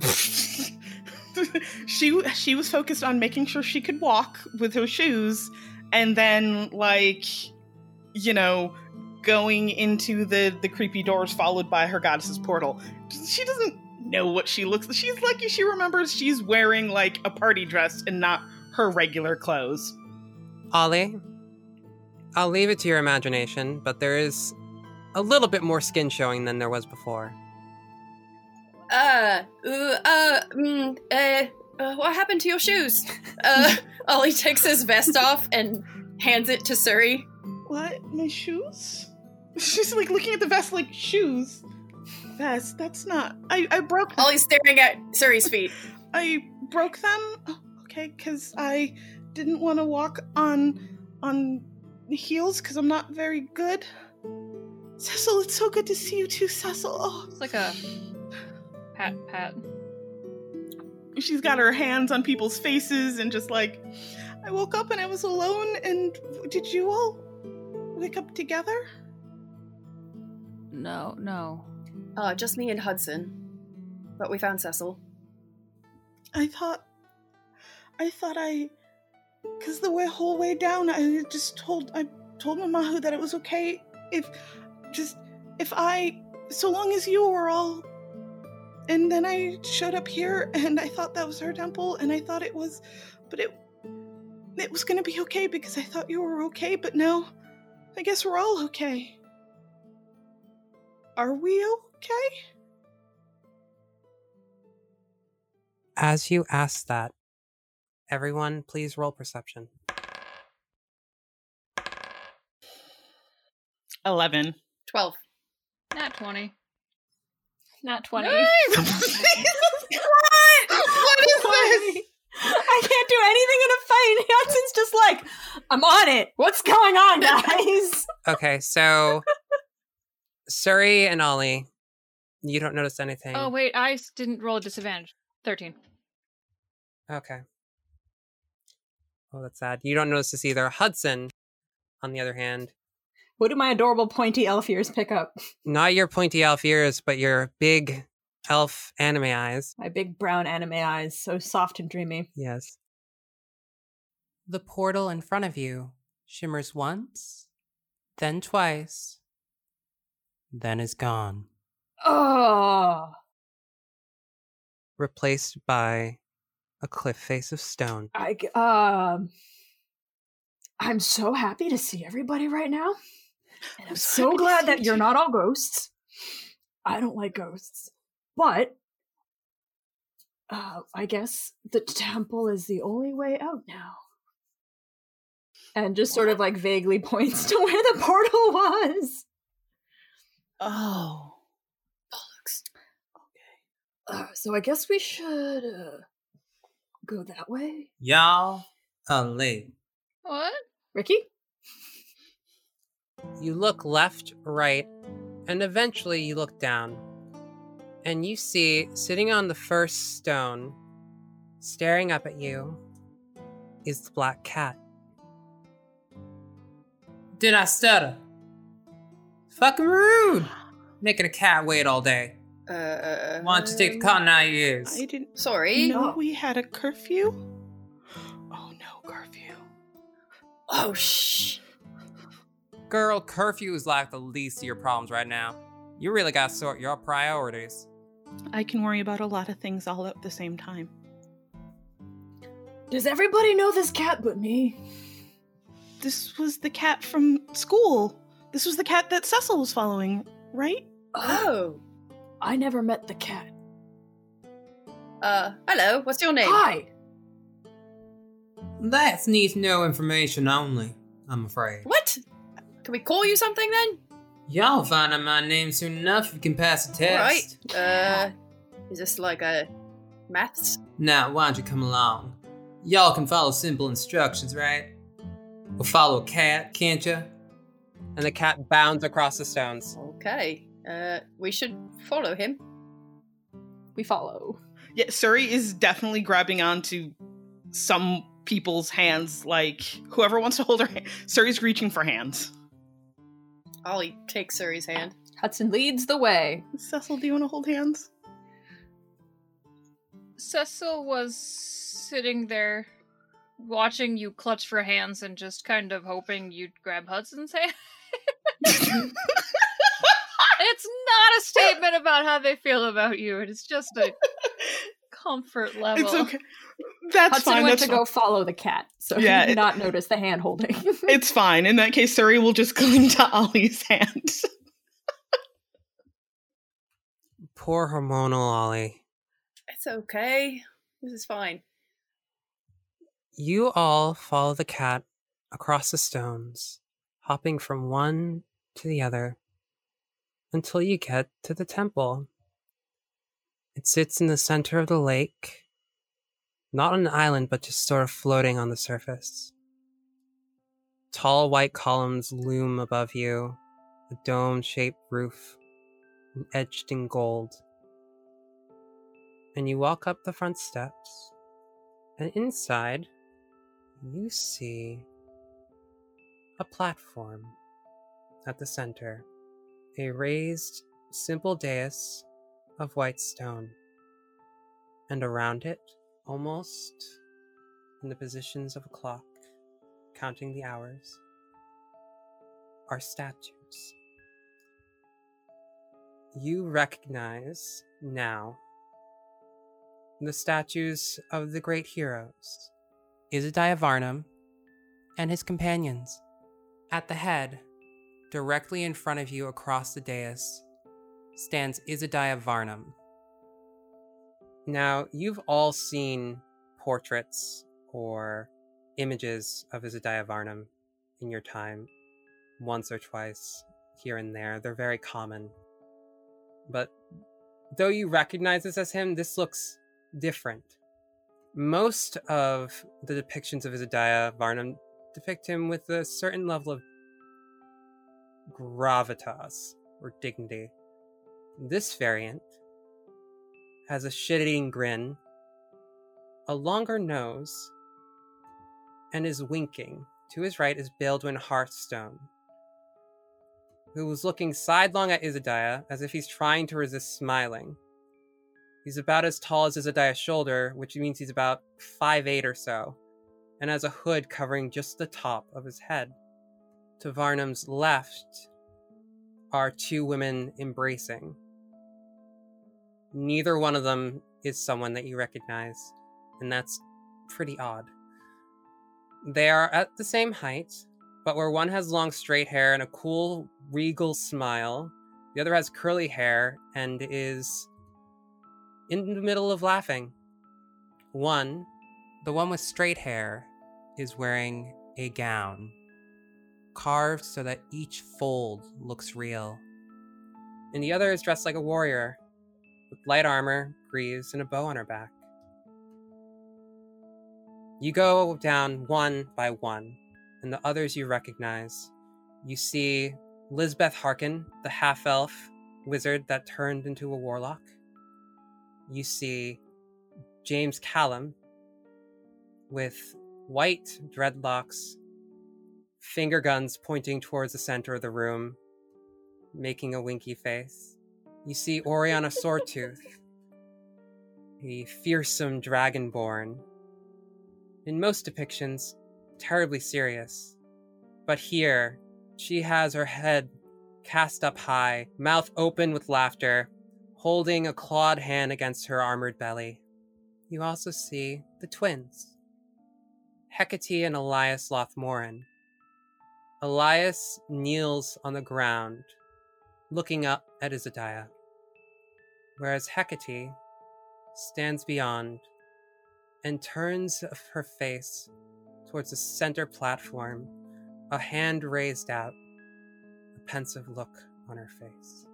she she was focused on making sure she could walk with her shoes and then like you know going into the the creepy doors followed by her goddess's portal she doesn't know what she looks she's lucky she remembers she's wearing like a party dress and not her regular clothes Ollie, I'll leave it to your imagination, but there is a little bit more skin showing than there was before. uh, uh, uh, mm, uh, uh, what happened to your shoes? Uh, Ollie takes his vest off and hands it to Suri. what my shoes she's like looking at the vest like shoes vest that's not i i broke Ollie's staring at Suri's feet. i broke them oh, okay? Because I didn't want to walk on on heels because I'm not very good. Cecil, it's so good to see you too, Cecil. Oh. It's like a pat pat. She's got her hands on people's faces and just like, I woke up and I was alone. And did you all wake up together? No, no. Uh, just me and Hudson. But we found Cecil. I thought, I thought I, because the way, whole way down, I just told, I told Mamahu that it was okay if, just, if I, so long as you were all, and then I showed up here and I thought that was her temple and I thought it was, but it, it was gonna be okay because I thought you were okay, but now, I guess we're all okay. Are we okay? As you ask that, everyone please roll perception. 11. 12. Not 20. Not 20. what? What is this? I can't do anything in a fight. Hudson's just like, I'm on it. What's going on, guys? Okay, so Suri and Ollie, you don't notice oh, anything. Oh, wait, I didn't roll a disadvantage. 13. Okay. Oh, that's sad. You don't notice this either. Hudson, on the other hand, what do my adorable pointy elf ears pick up? not your pointy elf ears, but your big elf anime eyes. My big brown anime eyes, so soft and dreamy. Yes. The portal in front of you shimmers once, then twice, then is gone, Oh, replaced by a cliff face of stone. I um, I'm so happy to see everybody right now, and I'm I'm so happy glad that you you're not all ghosts. I don't like ghosts, but uh, I guess the temple is the only way out now. And just sort of like vaguely points to where the portal was. Oh. Bollocks. Uh, so I guess we should uh, go that way. Y'all are late. What? Ricky? You look left, right, and eventually you look down. And you see, sitting on the first stone, staring up at you, is the black cat. Did I stutter? Fucking rude! Making a cat wait all day. Uh, Why don't you take the cotton out of your ears? I didn't Sorry. know we had a curfew. Oh no, curfew. Oh, shh. Girl, curfew is like the least of your problems right now. You really gotta sort your priorities. I can worry about a lot of things all at the same time. Does everybody know this cat but me? This was the cat from school. This was the cat that Cecil was following, right? Oh. I never met the cat. Uh, hello. What's your name? Hi! That's needs no information only, I'm afraid. What? Can we call you something then? Y'all find out my name soon enough if you can pass the test. Alright. Uh, is this like a maths? Now, why don't you come along? Y'all can follow simple instructions, right? We'll follow a cat, can't you? And the cat bounds across the stones. Okay. Uh, we should follow him. We follow. Yeah, Suri is definitely grabbing onto some people's hands. Like whoever wants to hold her hand. Suri's reaching for hands. Ollie takes Suri's hand. Hudson leads the way. Cecil, do you want to hold hands? Cecil was sitting there watching you clutch for hands and just kind of hoping you'd grab Hudson's hand. it's not a statement about how they feel about you. It's just a comfort level. It's okay. That's Hudson fine. went That's to fine. go follow the cat, so Yeah, he did it- not notice the hand holding. It's fine. In that case, Suri will just cling to Ollie's hand. Poor hormonal Ollie. It's okay. This is fine. You all follow the cat across the stones, hopping from one to the other until you get to the temple. It sits in the center of the lake, Not on an island, but just sort of floating on the surface. Tall white columns loom above you, a dome shaped roof edged in gold. And you walk up the front steps, and inside, you see a platform at the center, a raised, simple dais of white stone. And around it, almost in the positions of a clock, counting the hours, are statues. You recognize now the statues of the great heroes, Isadiah Varnum and his companions. At the head, directly in front of you across the dais, stands Isadiah Varnum. Now, you've all seen portraits or images of Isadiah Varnum in your time, once or twice here and there. They're very common. But though you recognize this as him, this looks different. Most of the depictions of Isadiah Varnum depict him with a certain level of gravitas or dignity. This variant has a shit-eating grin, a longer nose, and is winking. To his right is Baldwin Hearthstone, who was looking sidelong at Isadiah as if he's trying to resist smiling. He's about as tall as Isadiah's shoulder, which means he's about five eight or so, and has a hood covering just the top of his head. To Varnum's left are two women embracing. Neither one of them is someone that you recognize, and that's pretty odd. They are at the same height, but where one has long straight hair and a cool, regal smile, the other has curly hair and is in the middle of laughing. One, the one with straight hair, is wearing a gown, carved so that each fold looks real. And the other is dressed like a warrior, with light armor, greaves, and a bow on her back. You go down one by one, and the others you recognize. You see Lisbeth Harkin, the half elf wizard that turned into a warlock. You see James Callum with white dreadlocks, finger guns pointing towards the center of the room, making a winky face. You see Oriana Swordtooth, a fearsome dragonborn. In most depictions, terribly serious. But here, she has her head cast up high, mouth open with laughter, holding a clawed hand against her armored belly. You also see the twins, Hecate and Elias Lothmorin. Elias kneels on the ground, looking up at Isadiah, whereas Hecate stands beyond and turns her face towards the center platform, a hand raised out, a pensive look on her face.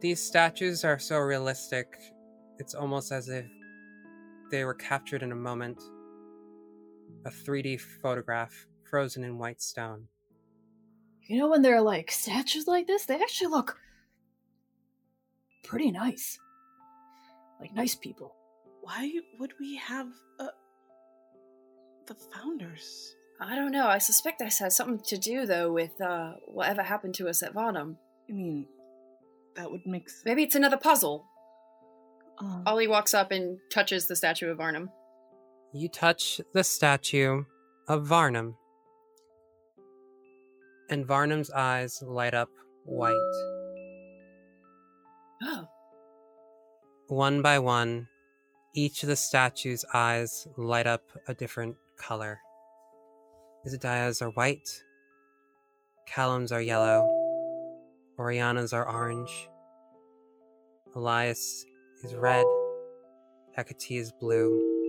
These statues are so realistic, it's almost as if they were captured in a moment. A 3D photograph frozen in white stone. You know, when they're like statues like this, they actually look pretty nice. Like nice people. Why would we have uh, the founders? I don't know. I suspect this has something to do though with uh, whatever happened to us at Varnum. I mean, that would make sense. Maybe it's another puzzle. Um, Ollie walks up and touches the statue of Varnum. You touch the statue of Varnum, and Varnum's eyes light up white. Oh, One by one, each of the statue's eyes light up a different color. Isadiah's are white, Callum's are yellow, Oriana's are orange, Elias is red, Hecate is blue.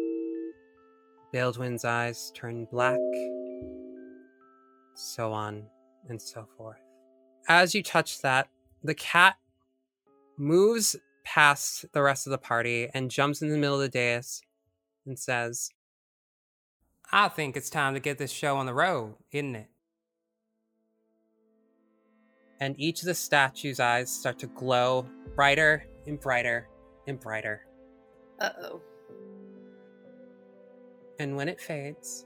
Baldwin's eyes turn black, so on and so forth. As you touch that, the cat moves past the rest of the party and jumps in the middle of the dais and says, I think it's time to get this show on the road, isn't it? And each of the statues' eyes start to glow brighter and brighter and brighter. Uh oh. And when it fades,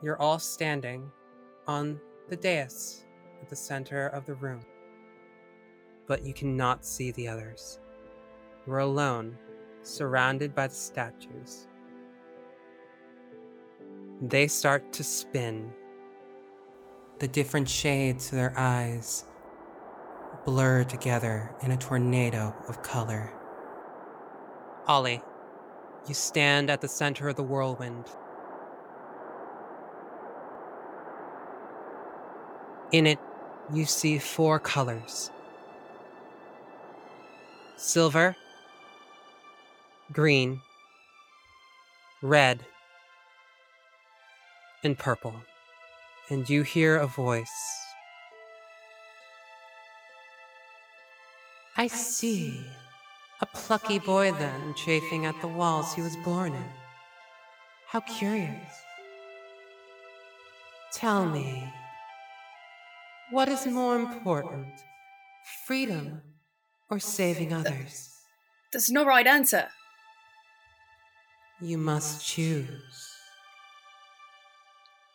you're all standing on the dais at the center of the room. But you cannot see the others. You're alone, surrounded by the statues. They start to spin. The different shades of their eyes blur together in a tornado of color. Ollie, you stand at the center of the whirlwind. In it, you see four colors silver, green, red, and purple. And you hear a voice. I see. A plucky boy, then, chafing at the walls he was born in. How curious. Tell me, what is more important, freedom or saving others? There's no right answer. You must choose.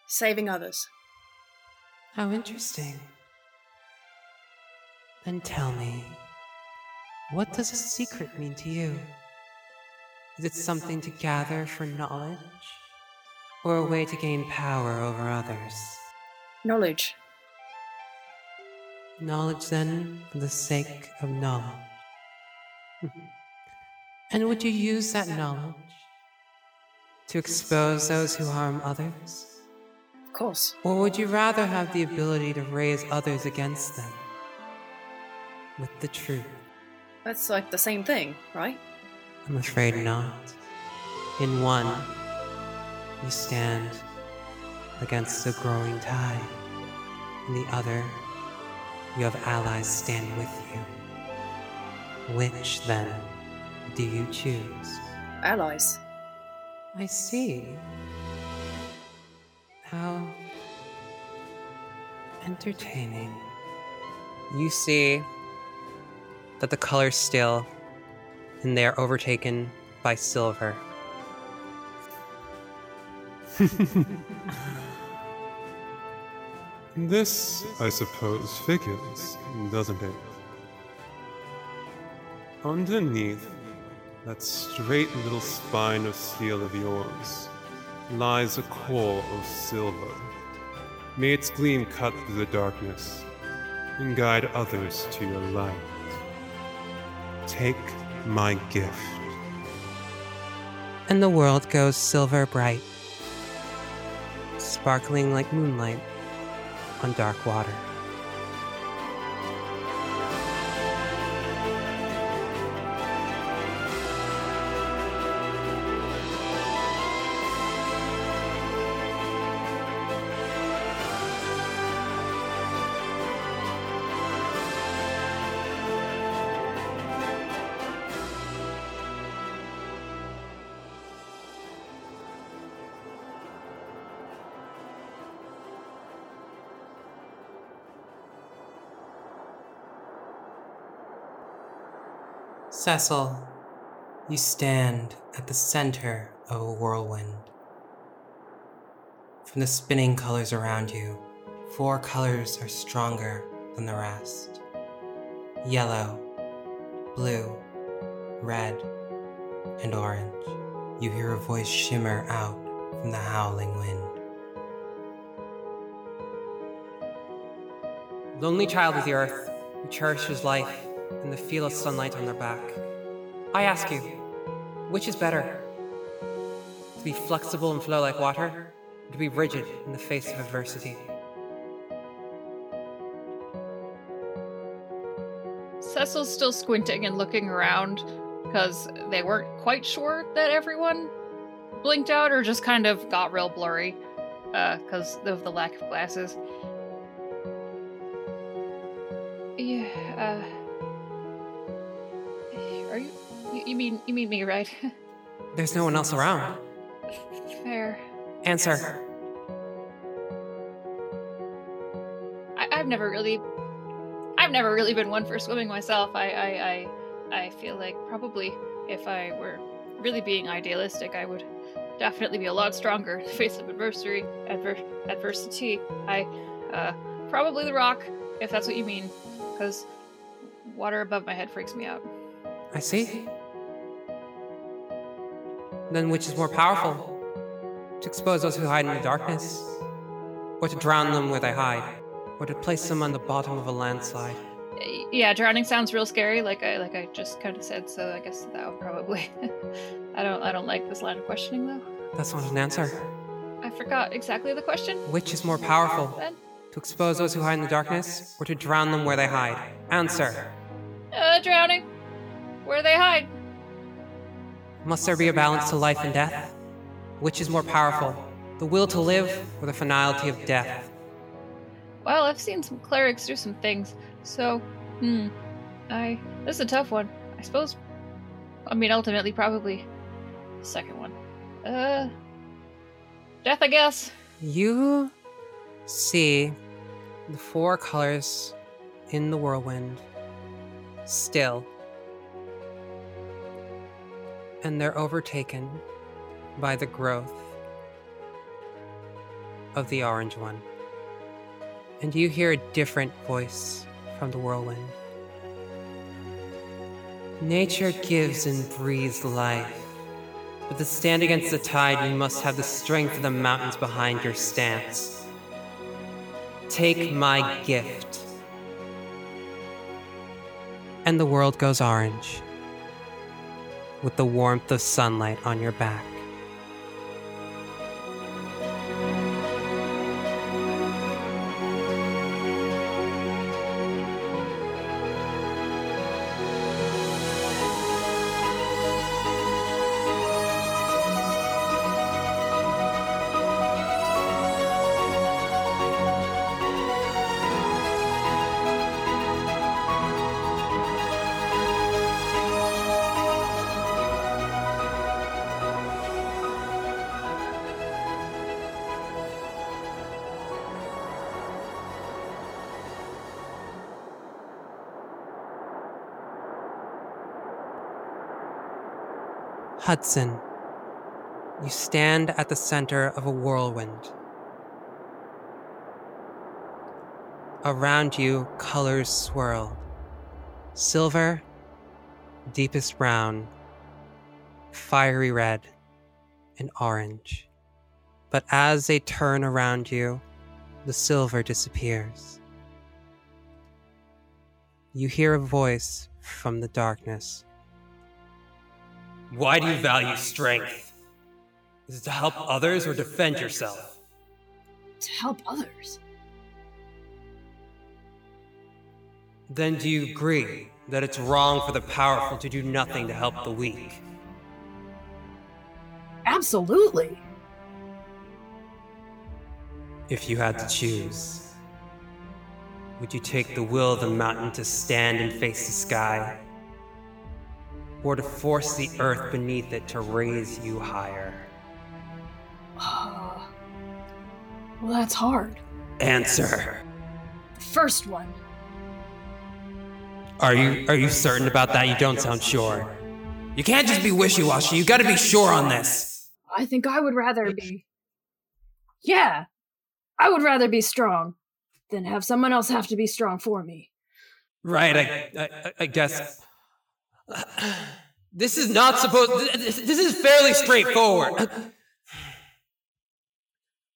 Saving others. How interesting. Then tell me, what does a secret mean to you? Is it something to gather for knowledge? Or a way to gain power over others? Knowledge. Knowledge, then, for the sake of knowledge. and would you use that knowledge to expose those who harm others? Of course. Or would you rather have the ability to raise others against them with the truth? That's like the same thing, right? I'm afraid not. In one, you stand against the growing tide. In the other, you have allies standing with you. Which, then, do you choose? Allies. I see. How entertaining. You see that the colors still, and they are overtaken by silver. This, I suppose, figures, doesn't it? Underneath that straight little spine of steel of yours lies a core of silver. May its gleam cut through the darkness and guide others to your light. Take my gift. And the world goes silver bright, sparkling like moonlight on dark water. Cecil, you stand at the center of a whirlwind. From the spinning colors around you, four colors are stronger than the rest yellow, blue, red, and orange. You hear a voice shimmer out from the howling wind. Lonely child of the earth, who cherishes life and the feel of sunlight on their back. I ask you, which is better? To be flexible and flow like water, or to be rigid in the face of adversity? Cecil's still squinting and looking around because they weren't quite sure that everyone blinked out or just kind of got real blurry uh, because of the lack of glasses. You, mean you mean me, right? There's no one else around. Fair. Answer. I, I've never really, I've never really been one for swimming myself. I, I, I, I feel like probably if I were really being idealistic, I would definitely be a lot stronger in the face of adversity. Adver- adversity. I, uh, probably the rock, if that's what you mean, because water above my head freaks me out. I see. Then which is more powerful? To expose those who hide in the darkness? Or to drown them where they hide? Or to place them on the bottom of a landslide? Yeah, drowning sounds real scary, like I like I just kind of said. So I guess that would probably. I don't. I don't like this line of questioning though. That's not an answer. I forgot exactly the question. Which is more powerful? Then, To expose those who hide in the darkness? Or to drown them where they hide? Answer. uh, drowning. Where they hide? Must there be a balance to life and death? Which is more powerful? The will to live or the finality of death? Well, I've seen some clerics do some things, so hmm. I this is a tough one. I suppose. I mean, ultimately, probably the second one. Uh, death, I guess. You see the four colors in the whirlwind still, and they're overtaken by the growth of the orange one. And you hear a different voice from the whirlwind. Nature gives and breathes life. But to stand against the tide, you must have the strength of the mountains behind your stance. Take my gift. And the world goes orange, with the warmth of sunlight on your back. Hudson, you stand at the center of a whirlwind. Around you, colors swirl silver, deepest brown, fiery red, and orange. But as they turn around you, the silver disappears. You hear a voice from the darkness. Why do you value strength? Is it to help others or defend yourself? To help others. Then do you agree that it's wrong for the powerful to do nothing to help the weak? Absolutely. If you had to choose, would you take the will of the mountain to stand and face the sky? Or to force the earth beneath it to raise you higher? Uh, well, that's hard. Answer. The first one. Are you are you certain about that? You don't sound sure. You can't just be wishy-washy. You gotta be sure on this. I think I would rather be. Yeah, I would rather be strong than have someone else have to be strong for me. Right, I, I, I guess. This is not supposed. This, this is fairly straightforward.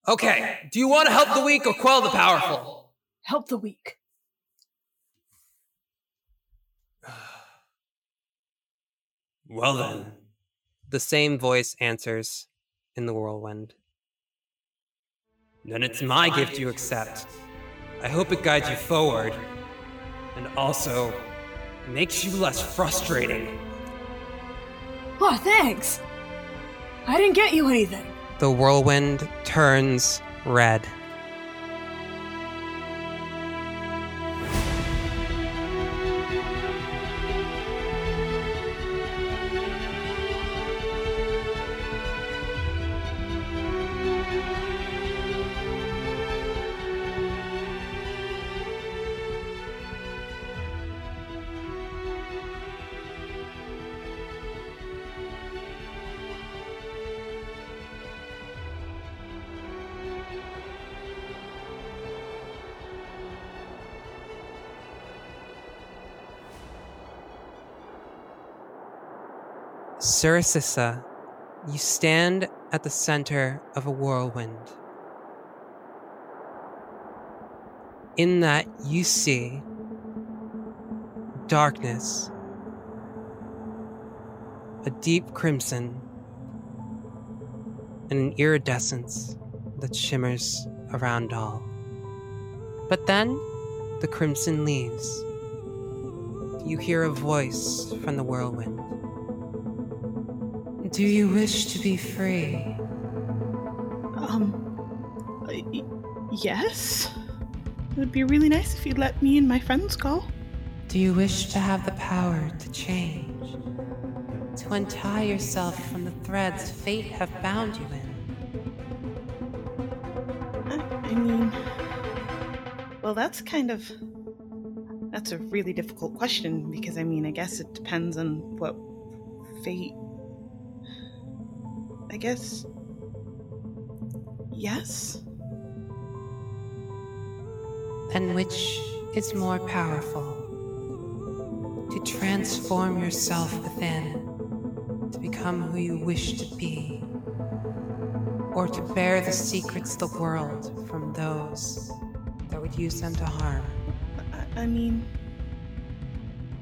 Okay, do you want to help the weak or quell the powerful? Help the weak. Well then. The same voice answers in the whirlwind. Then it's my gift you accept. I hope it guides you forward, and also makes you less frustrating. Oh, thanks. I didn't get you anything. The whirlwind turns red. Suricissa, you stand at the center of a whirlwind. In that, you see darkness, a deep crimson, and an iridescence that shimmers around all. But then, the crimson leaves. You hear a voice from the whirlwind. Do you wish to be free? Um, y- yes? It would be really nice if you'd let me and my friends go. Do you wish to have the power to change? To untie yourself from the threads fate have bound you in? I, I mean, well, that's kind of. That's a really difficult question because, I mean, I guess it depends on what fate. Guess. Yes? And which is more powerful? To transform yourself within, to become who you wish to be, or to bear the secrets of the world from those that would use them to harm. I, I mean,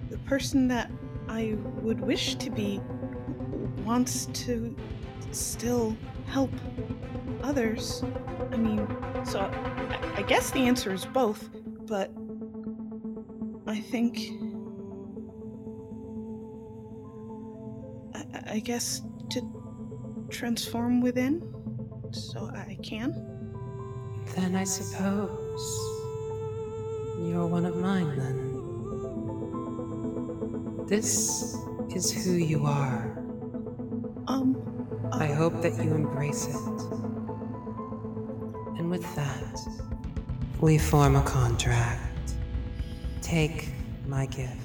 the person that I would wish to be wants to still help others. I mean, so I, guess the answer is both, but I think. I guess to transform within so I can. Then I suppose you're one of mine then. This is who you are. Hope that you embrace it. And with that, we form a contract. Take my gift.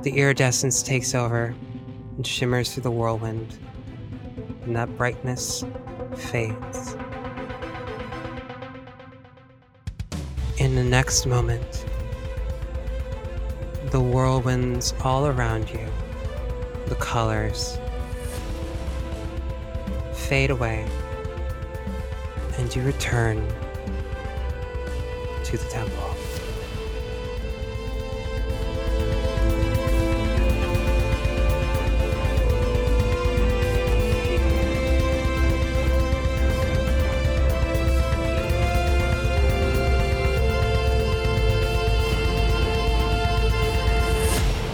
The iridescence takes over and shimmers through the whirlwind, and that brightness fades. In the next moment, the whirlwinds all around you, the colors, fade away, and you return to the temple.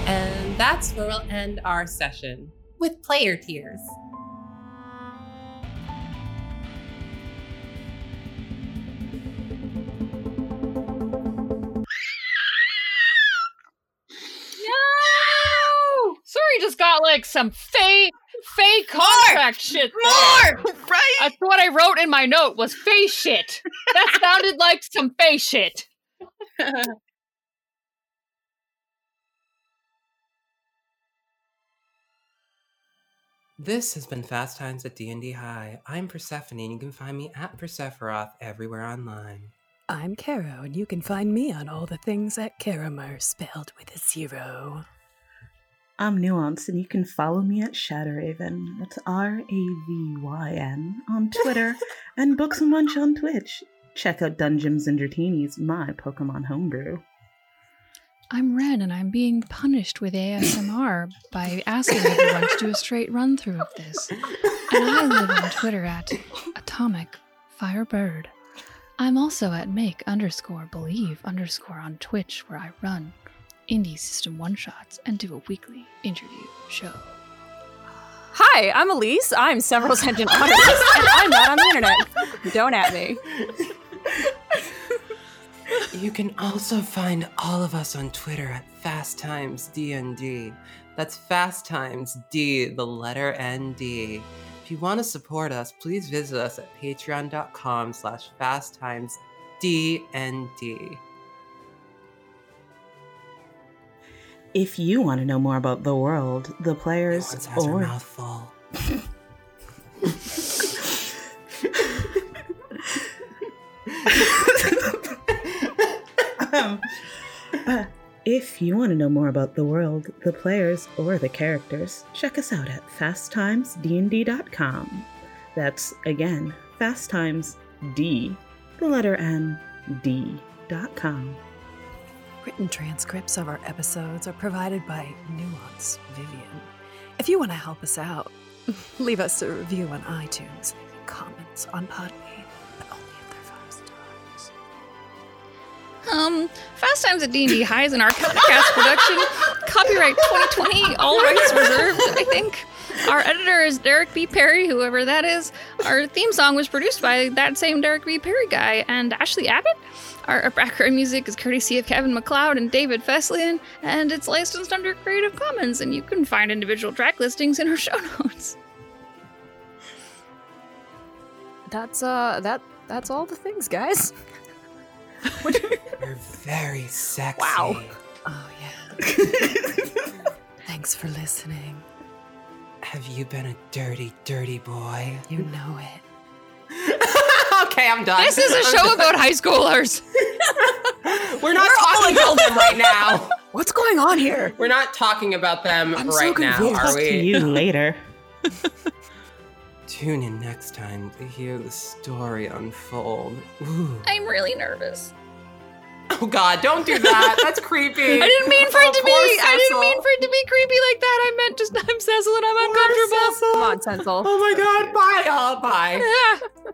And that's where we'll end our session with player tears. Like some fake, fake contract shit. More! there. That's what I wrote in my note was face shit. That sounded like some face shit. This has been Fast Times at D&D High. I'm Persephone, and you can find me at Persephoroth everywhere online. I'm Caro, and you can find me on all the things at Caramer, spelled with a zero. I'm Nuance, and you can follow me at Shadowraven. That's R A V Y N on Twitter and Books and Munch on Twitch. Check out Dungeons and Dratini's, my Pokemon homebrew. I'm Ren, and I'm being punished with ASMR by asking everyone to do a straight run through of this. And I live on Twitter at Atomic Firebird. I'm also at make underscore believe underscore on Twitch, where I run indie system one shots and do a weekly interview show. Hi, I'm Elise. I'm several sentient otters, and I'm not on the internet. Don't at me. You can also find all of us on Twitter at Fast Times DND. That's Fast Times D, the letter ND. If you want to support us, please visit us at patreon.com slash fast times fasttimesdnd. If you want to know more about the world, the players, or mouth full. Um, uh, If you want to know more about the world, the players, or the characters, check us out at fasttimesdnd.com. That's again, fasttimesd, the letter N, D.com. Written transcripts of our episodes are provided by Nuance Vivian. If you want to help us out, leave us a review on iTunes, comments on Podbean, but only if they're five stars. Um, Fast Times at D&D High is an Arcanicast production. Copyright 2020, all rights reserved, I think. Our editor is Derek B. Perry, whoever that is. Our theme song was produced by that same Derek B. Perry guy and Ashley Abbott. Our background music is courtesy of Kevin MacLeod and David Fesliyan, and it's licensed under Creative Commons, and you can find individual track listings in our show notes. That's uh that that's all the things, guys. You're very sexy. Wow. Oh, yeah. Thanks for listening. Have you been a dirty, dirty boy? You know it. okay, I'm done. This is a show about high schoolers. We're not talking about them right now. What's going on here? We're not talking about them I'm so right now, confused. are Talk to we? you later. Tune in next time to hear the story unfold. Ooh. I'm really nervous. Oh God! Don't do that. That's creepy. I didn't mean for it Oh, to be. poor I didn't mean for it to be creepy like that. I meant just I'm Cecil and I'm uncomfortable. Cecil. Come on, Tencel. Oh my God! Bye, all. Bye. Yeah.